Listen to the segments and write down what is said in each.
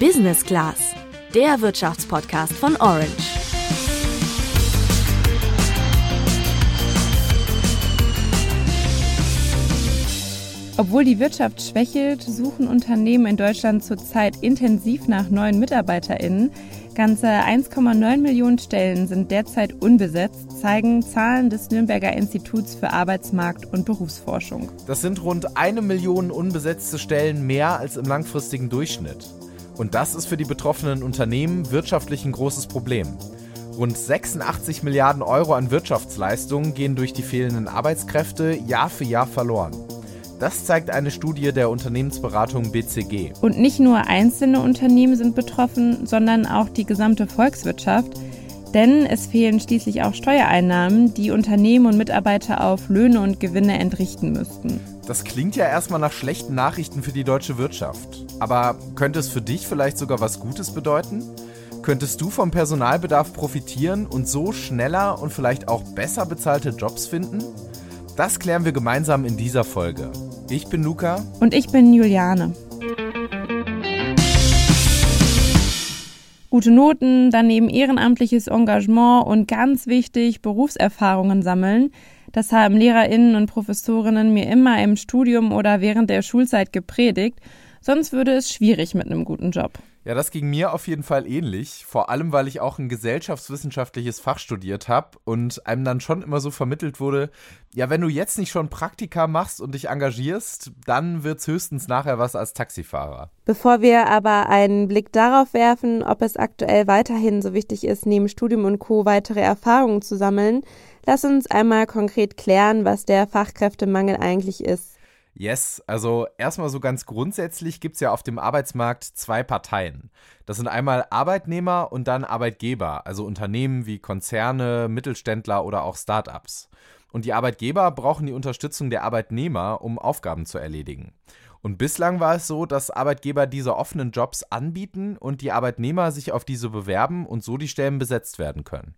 Business Class, der Wirtschaftspodcast von Orange. Obwohl die Wirtschaft schwächelt, suchen Unternehmen in Deutschland zurzeit intensiv nach neuen MitarbeiterInnen. Ganze 1,9 Millionen Stellen sind derzeit unbesetzt, zeigen Zahlen des Nürnberger Instituts für Arbeitsmarkt und Berufsforschung. Das sind rund eine Million unbesetzte Stellen mehr als im langfristigen Durchschnitt. Und das ist für die betroffenen Unternehmen wirtschaftlich ein großes Problem. Rund 86 Milliarden Euro an Wirtschaftsleistungen gehen durch die fehlenden Arbeitskräfte Jahr für Jahr verloren. Das zeigt eine Studie der Unternehmensberatung BCG. Und nicht nur einzelne Unternehmen sind betroffen, sondern auch die gesamte Volkswirtschaft. Denn es fehlen schließlich auch Steuereinnahmen, die Unternehmen und Mitarbeiter auf Löhne und Gewinne entrichten müssten. Das klingt ja erstmal nach schlechten Nachrichten für die deutsche Wirtschaft. Aber könnte es für dich vielleicht sogar was Gutes bedeuten? Könntest du vom Personalbedarf profitieren und so schneller und vielleicht auch besser bezahlte Jobs finden? Das klären wir gemeinsam in dieser Folge. Ich bin Luca. Und ich bin Juliane. Gute Noten, daneben ehrenamtliches Engagement und ganz wichtig Berufserfahrungen sammeln. Das haben Lehrerinnen und Professorinnen mir immer im Studium oder während der Schulzeit gepredigt. Sonst würde es schwierig mit einem guten Job. Ja, das ging mir auf jeden Fall ähnlich. Vor allem, weil ich auch ein gesellschaftswissenschaftliches Fach studiert habe und einem dann schon immer so vermittelt wurde, ja, wenn du jetzt nicht schon Praktika machst und dich engagierst, dann wird es höchstens nachher was als Taxifahrer. Bevor wir aber einen Blick darauf werfen, ob es aktuell weiterhin so wichtig ist, neben Studium und Co. weitere Erfahrungen zu sammeln, lass uns einmal konkret klären, was der Fachkräftemangel eigentlich ist. Yes, also erstmal so ganz grundsätzlich gibt es ja auf dem Arbeitsmarkt zwei Parteien. Das sind einmal Arbeitnehmer und dann Arbeitgeber, also Unternehmen wie Konzerne, Mittelständler oder auch Startups. Und die Arbeitgeber brauchen die Unterstützung der Arbeitnehmer, um Aufgaben zu erledigen. Und bislang war es so, dass Arbeitgeber diese offenen Jobs anbieten und die Arbeitnehmer sich auf diese bewerben und so die Stellen besetzt werden können.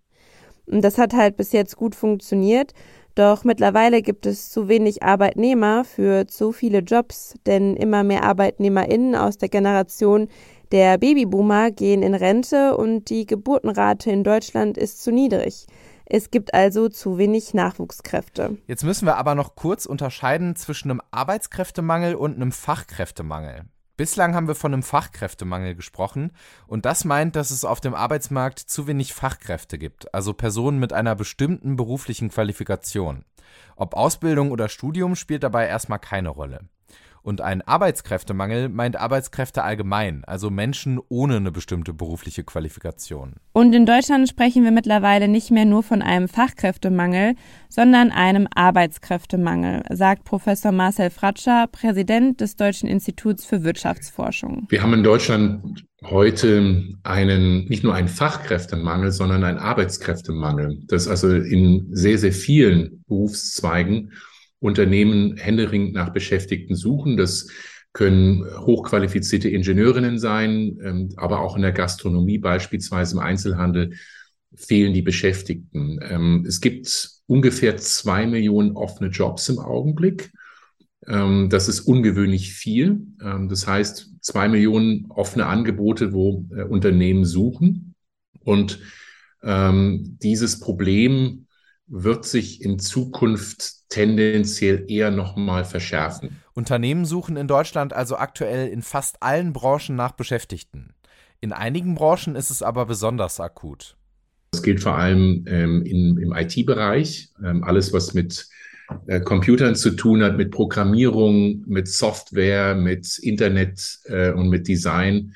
Das hat halt bis jetzt gut funktioniert. Doch mittlerweile gibt es zu wenig Arbeitnehmer für zu viele Jobs, denn immer mehr ArbeitnehmerInnen aus der Generation der Babyboomer gehen in Rente und die Geburtenrate in Deutschland ist zu niedrig. Es gibt also zu wenig Nachwuchskräfte. Jetzt müssen wir aber noch kurz unterscheiden zwischen einem Arbeitskräftemangel und einem Fachkräftemangel. Bislang haben wir von einem Fachkräftemangel gesprochen und das meint, dass es auf dem Arbeitsmarkt zu wenig Fachkräfte gibt, also Personen mit einer bestimmten beruflichen Qualifikation. Ob Ausbildung oder Studium spielt dabei erstmal keine Rolle. Und ein Arbeitskräftemangel meint Arbeitskräfte allgemein, also Menschen ohne eine bestimmte berufliche Qualifikation. Und in Deutschland sprechen wir mittlerweile nicht mehr nur von einem Fachkräftemangel, sondern einem Arbeitskräftemangel, sagt Professor Marcel Fratscher, Präsident des Deutschen Instituts für Wirtschaftsforschung. Wir haben in Deutschland heute einen, nicht nur einen Fachkräftemangel, sondern einen Arbeitskräftemangel. Das also in sehr, sehr vielen Berufszweigen Unternehmen händeringend nach Beschäftigten suchen. Das können hochqualifizierte Ingenieurinnen sein, ähm, aber auch in der Gastronomie beispielsweise im Einzelhandel fehlen die Beschäftigten. Ähm, es gibt ungefähr zwei Millionen offene Jobs im Augenblick. Ähm, das ist ungewöhnlich viel. Das heißt, zwei Millionen offene Angebote, wo äh, Unternehmen suchen. Und dieses Problem wird sich in Zukunft tendenziell eher nochmal verschärfen. Unternehmen suchen in Deutschland also aktuell in fast allen Branchen nach Beschäftigten. In einigen Branchen ist es aber besonders akut. Das gilt vor allem ähm, in, im IT-Bereich. Ähm, alles, was mit äh, Computern zu tun hat, mit Programmierung, mit Software, mit Internet äh, und mit Design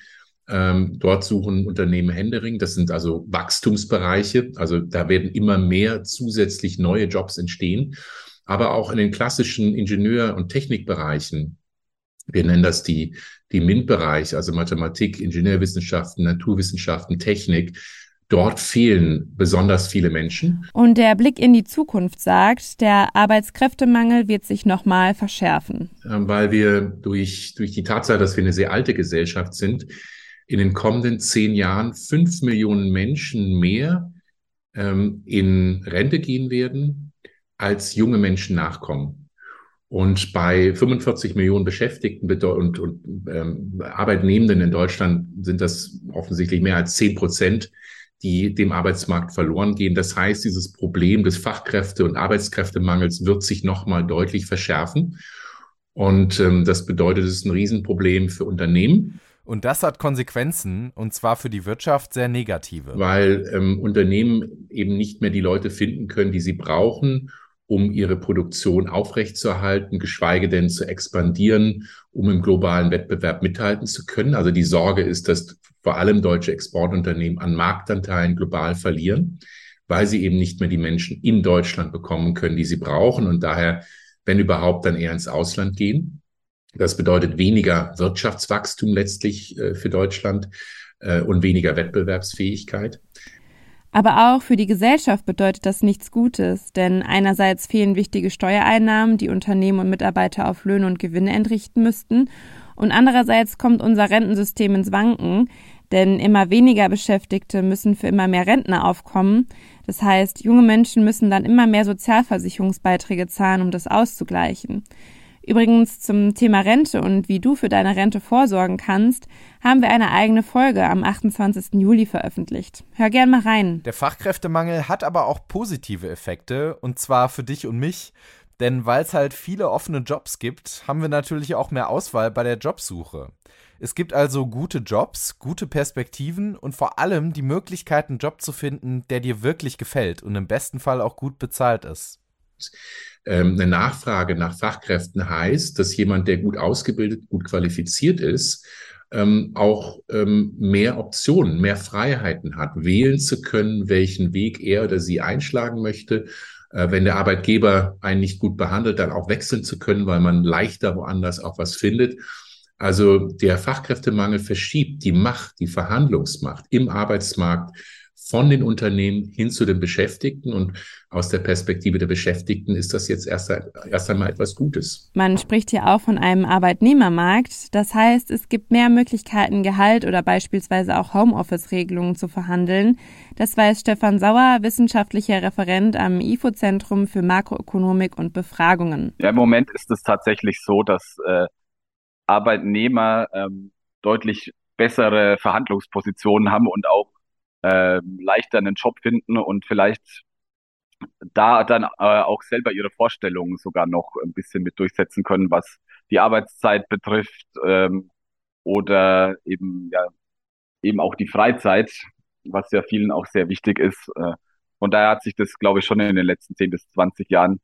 ähm, dort suchen Unternehmen Händering. Das sind also Wachstumsbereiche. Also da werden immer mehr zusätzlich neue Jobs entstehen. Aber auch in den klassischen Ingenieur- und Technikbereichen. Wir nennen das die, die MINT-Bereich, also Mathematik, Ingenieurwissenschaften, Naturwissenschaften, Technik. Dort fehlen besonders viele Menschen. Und der Blick in die Zukunft sagt, der Arbeitskräftemangel wird sich nochmal verschärfen. Ähm, weil wir durch, durch die Tatsache, dass wir eine sehr alte Gesellschaft sind, in den kommenden zehn Jahren fünf Millionen Menschen mehr ähm, in Rente gehen werden, als junge Menschen nachkommen. Und bei 45 Millionen Beschäftigten und, und ähm, Arbeitnehmenden in Deutschland sind das offensichtlich mehr als 10 Prozent, die dem Arbeitsmarkt verloren gehen. Das heißt, dieses Problem des Fachkräfte- und Arbeitskräftemangels wird sich nochmal deutlich verschärfen. Und ähm, das bedeutet, es ist ein Riesenproblem für Unternehmen. Und das hat Konsequenzen, und zwar für die Wirtschaft sehr negative. Weil ähm, Unternehmen eben nicht mehr die Leute finden können, die sie brauchen, um ihre Produktion aufrechtzuerhalten, geschweige denn zu expandieren, um im globalen Wettbewerb mithalten zu können. Also die Sorge ist, dass vor allem deutsche Exportunternehmen an Marktanteilen global verlieren, weil sie eben nicht mehr die Menschen in Deutschland bekommen können, die sie brauchen und daher, wenn überhaupt, dann eher ins Ausland gehen. Das bedeutet weniger Wirtschaftswachstum letztlich äh, für Deutschland äh, und weniger Wettbewerbsfähigkeit. Aber auch für die Gesellschaft bedeutet das nichts Gutes, denn einerseits fehlen wichtige Steuereinnahmen, die Unternehmen und Mitarbeiter auf Löhne und Gewinne entrichten müssten, und andererseits kommt unser Rentensystem ins Wanken, denn immer weniger Beschäftigte müssen für immer mehr Rentner aufkommen. Das heißt, junge Menschen müssen dann immer mehr Sozialversicherungsbeiträge zahlen, um das auszugleichen. Übrigens zum Thema Rente und wie du für deine Rente vorsorgen kannst, haben wir eine eigene Folge am 28. Juli veröffentlicht. Hör gern mal rein. Der Fachkräftemangel hat aber auch positive Effekte, und zwar für dich und mich. Denn weil es halt viele offene Jobs gibt, haben wir natürlich auch mehr Auswahl bei der Jobsuche. Es gibt also gute Jobs, gute Perspektiven und vor allem die Möglichkeit, einen Job zu finden, der dir wirklich gefällt und im besten Fall auch gut bezahlt ist. Ähm, eine Nachfrage nach Fachkräften heißt, dass jemand, der gut ausgebildet, gut qualifiziert ist, ähm, auch ähm, mehr Optionen, mehr Freiheiten hat, wählen zu können, welchen Weg er oder sie einschlagen möchte. Äh, wenn der Arbeitgeber einen nicht gut behandelt, dann auch wechseln zu können, weil man leichter woanders auch was findet. Also der Fachkräftemangel verschiebt die Macht, die Verhandlungsmacht im Arbeitsmarkt von den Unternehmen hin zu den Beschäftigten. Und aus der Perspektive der Beschäftigten ist das jetzt erst, erst einmal etwas Gutes. Man spricht hier auch von einem Arbeitnehmermarkt. Das heißt, es gibt mehr Möglichkeiten, Gehalt oder beispielsweise auch Homeoffice-Regelungen zu verhandeln. Das weiß Stefan Sauer, wissenschaftlicher Referent am IFO-Zentrum für Makroökonomik und Befragungen. Ja, im Moment ist es tatsächlich so, dass äh, Arbeitnehmer ähm, deutlich bessere Verhandlungspositionen haben und auch äh, leichter einen Job finden und vielleicht da dann äh, auch selber ihre Vorstellungen sogar noch ein bisschen mit durchsetzen können, was die Arbeitszeit betrifft ähm, oder eben ja eben auch die Freizeit, was ja vielen auch sehr wichtig ist. Äh, von daher hat sich das, glaube ich, schon in den letzten 10 bis 20 Jahren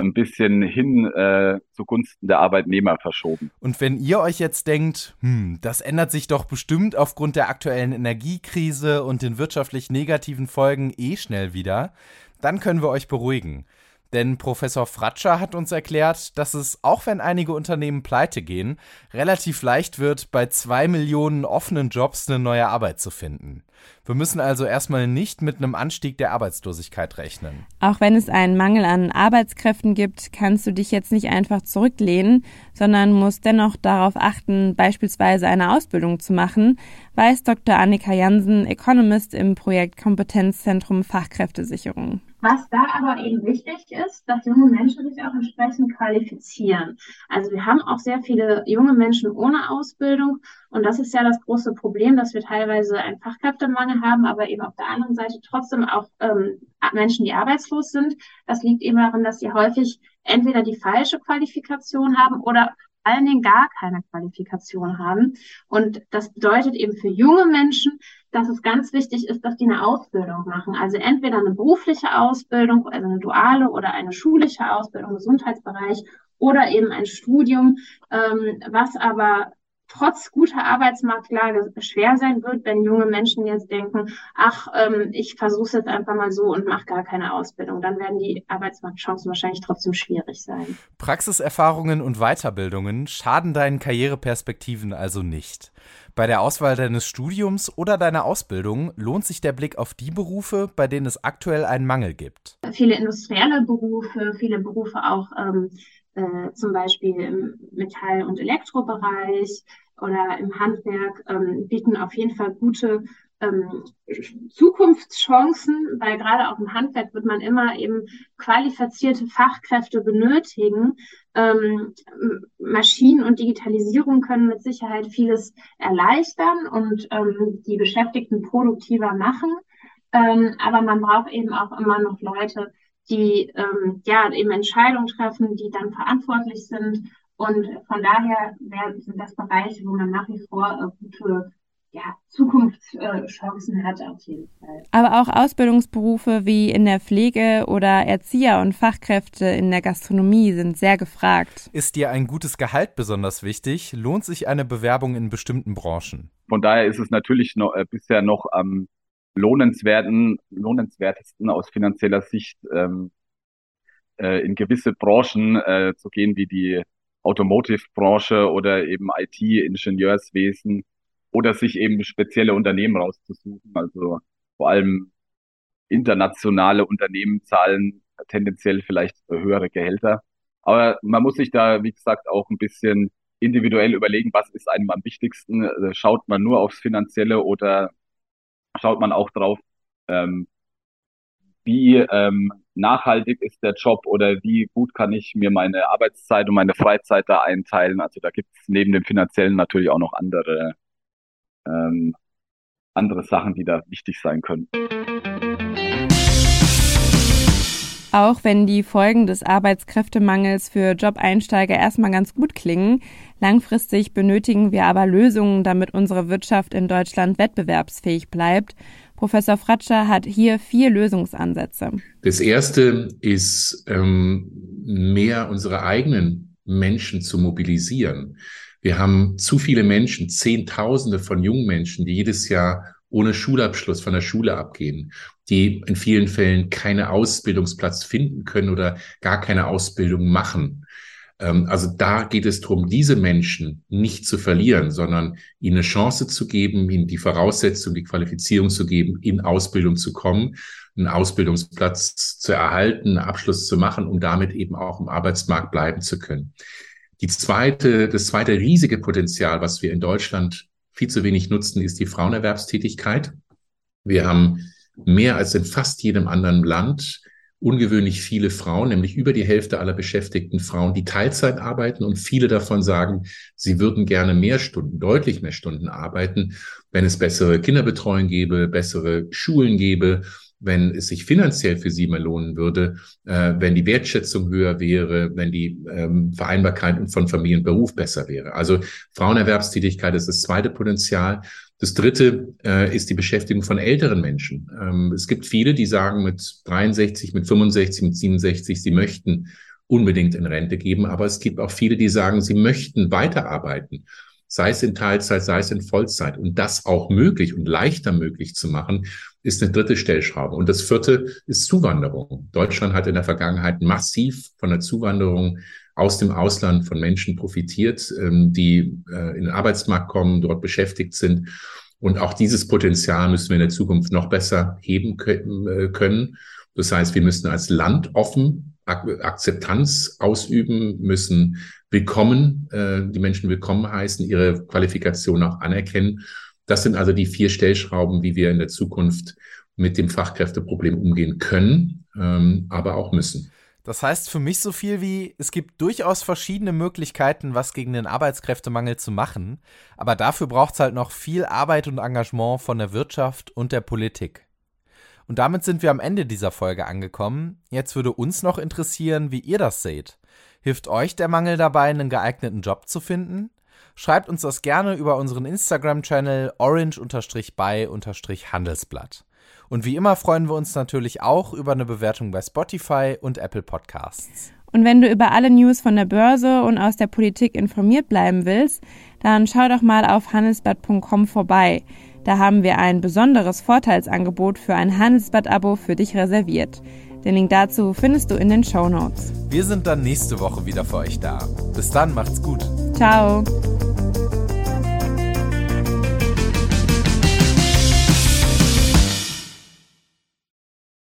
ein bisschen hin äh, zugunsten der Arbeitnehmer verschoben. Und wenn ihr euch jetzt denkt, hm, das ändert sich doch bestimmt aufgrund der aktuellen Energiekrise und den wirtschaftlich negativen Folgen eh schnell wieder, dann können wir euch beruhigen. Denn Professor Fratscher hat uns erklärt, dass es, auch wenn einige Unternehmen pleite gehen, relativ leicht wird, bei zwei Millionen offenen Jobs eine neue Arbeit zu finden. Wir müssen also erstmal nicht mit einem Anstieg der Arbeitslosigkeit rechnen. Auch wenn es einen Mangel an Arbeitskräften gibt, kannst du dich jetzt nicht einfach zurücklehnen, sondern musst dennoch darauf achten, beispielsweise eine Ausbildung zu machen, weiß Dr. Annika Jansen, Economist im Projekt Kompetenzzentrum Fachkräftesicherung. Was da aber eben wichtig ist, dass junge Menschen sich auch entsprechend qualifizieren. Also wir haben auch sehr viele junge Menschen ohne Ausbildung und das ist ja das große Problem, dass wir teilweise einen Fachkräftemangel haben, aber eben auf der anderen Seite trotzdem auch ähm, Menschen, die arbeitslos sind. Das liegt eben daran, dass sie häufig entweder die falsche Qualifikation haben oder vor allen Dingen gar keine Qualifikation haben. Und das bedeutet eben für junge Menschen, dass es ganz wichtig ist, dass die eine Ausbildung machen. Also entweder eine berufliche Ausbildung, also eine duale oder eine schulische Ausbildung im Gesundheitsbereich oder eben ein Studium, ähm, was aber trotz guter Arbeitsmarktlage schwer sein wird, wenn junge Menschen jetzt denken, ach, ähm, ich versuche es jetzt einfach mal so und mache gar keine Ausbildung. Dann werden die Arbeitsmarktchancen wahrscheinlich trotzdem schwierig sein. Praxiserfahrungen und Weiterbildungen schaden deinen Karriereperspektiven also nicht. Bei der Auswahl deines Studiums oder deiner Ausbildung lohnt sich der Blick auf die Berufe, bei denen es aktuell einen Mangel gibt. Viele industrielle Berufe, viele Berufe auch ähm, äh, zum Beispiel im Metall- und Elektrobereich oder im Handwerk ähm, bieten auf jeden Fall gute ähm, Zukunftschancen, weil gerade auch im Handwerk wird man immer eben qualifizierte Fachkräfte benötigen. Ähm, Maschinen und Digitalisierung können mit Sicherheit vieles erleichtern und ähm, die Beschäftigten produktiver machen. Ähm, aber man braucht eben auch immer noch Leute, die ähm, ja eben Entscheidungen treffen, die dann verantwortlich sind. Und von daher sind das Bereiche, wo man nach wie vor äh, gute ja, Zukunftschancen hat auf jeden Fall. Aber auch Ausbildungsberufe wie in der Pflege oder Erzieher und Fachkräfte in der Gastronomie sind sehr gefragt. Ist dir ein gutes Gehalt besonders wichtig? Lohnt sich eine Bewerbung in bestimmten Branchen? Von daher ist es natürlich noch, äh, bisher noch am lohnenswerten, lohnenswertesten aus finanzieller Sicht ähm, äh, in gewisse Branchen äh, zu gehen, wie die Automotive-Branche oder eben IT-Ingenieurswesen oder sich eben spezielle Unternehmen rauszusuchen. Also vor allem internationale Unternehmen zahlen tendenziell vielleicht höhere Gehälter. Aber man muss sich da, wie gesagt, auch ein bisschen individuell überlegen, was ist einem am wichtigsten. Äh, schaut man nur aufs Finanzielle oder schaut man auch drauf, ähm, wie ähm, nachhaltig ist der Job oder wie gut kann ich mir meine Arbeitszeit und meine Freizeit da einteilen. Also da gibt es neben dem finanziellen natürlich auch noch andere ähm, andere Sachen, die da wichtig sein können. Auch wenn die Folgen des Arbeitskräftemangels für Job-Einsteiger erstmal ganz gut klingen, langfristig benötigen wir aber Lösungen, damit unsere Wirtschaft in Deutschland wettbewerbsfähig bleibt. Professor Fratscher hat hier vier Lösungsansätze. Das erste ist, ähm, mehr unsere eigenen Menschen zu mobilisieren. Wir haben zu viele Menschen, Zehntausende von jungen Menschen, die jedes Jahr ohne Schulabschluss von der Schule abgehen, die in vielen Fällen keine Ausbildungsplatz finden können oder gar keine Ausbildung machen. Ähm, also da geht es darum, diese Menschen nicht zu verlieren, sondern ihnen eine Chance zu geben, ihnen die Voraussetzung, die Qualifizierung zu geben, in Ausbildung zu kommen, einen Ausbildungsplatz zu erhalten, einen Abschluss zu machen, um damit eben auch im Arbeitsmarkt bleiben zu können. Die zweite, das zweite riesige Potenzial, was wir in Deutschland viel zu wenig nutzen, ist die Frauenerwerbstätigkeit. Wir haben mehr als in fast jedem anderen Land ungewöhnlich viele Frauen, nämlich über die Hälfte aller beschäftigten Frauen, die Teilzeit arbeiten und viele davon sagen, sie würden gerne mehr Stunden, deutlich mehr Stunden arbeiten, wenn es bessere Kinderbetreuung gäbe, bessere Schulen gäbe, wenn es sich finanziell für sie mehr lohnen würde, äh, wenn die Wertschätzung höher wäre, wenn die ähm, Vereinbarkeit von Familie und Beruf besser wäre. Also Frauenerwerbstätigkeit ist das zweite Potenzial. Das dritte äh, ist die Beschäftigung von älteren Menschen. Ähm, es gibt viele, die sagen mit 63, mit 65, mit 67, sie möchten unbedingt in Rente geben, aber es gibt auch viele, die sagen, sie möchten weiterarbeiten sei es in Teilzeit, sei es in Vollzeit. Und das auch möglich und leichter möglich zu machen, ist eine dritte Stellschraube. Und das vierte ist Zuwanderung. Deutschland hat in der Vergangenheit massiv von der Zuwanderung aus dem Ausland von Menschen profitiert, ähm, die äh, in den Arbeitsmarkt kommen, dort beschäftigt sind. Und auch dieses Potenzial müssen wir in der Zukunft noch besser heben äh, können. Das heißt, wir müssen als Land offen Akzeptanz ausüben, müssen willkommen, äh, die Menschen willkommen heißen, ihre Qualifikation auch anerkennen. Das sind also die vier Stellschrauben, wie wir in der Zukunft mit dem Fachkräfteproblem umgehen können, ähm, aber auch müssen. Das heißt für mich so viel wie, es gibt durchaus verschiedene Möglichkeiten, was gegen den Arbeitskräftemangel zu machen, aber dafür braucht es halt noch viel Arbeit und Engagement von der Wirtschaft und der Politik. Und damit sind wir am Ende dieser Folge angekommen. Jetzt würde uns noch interessieren, wie ihr das seht. Hilft euch der Mangel dabei, einen geeigneten Job zu finden? Schreibt uns das gerne über unseren Instagram-Channel orange-by-handelsblatt. Und wie immer freuen wir uns natürlich auch über eine Bewertung bei Spotify und Apple Podcasts. Und wenn du über alle News von der Börse und aus der Politik informiert bleiben willst, dann schau doch mal auf handelsblatt.com vorbei. Da haben wir ein besonderes Vorteilsangebot für ein Handelsblatt-Abo für dich reserviert. Den Link dazu findest du in den Show Notes. Wir sind dann nächste Woche wieder für euch da. Bis dann, macht's gut. Ciao.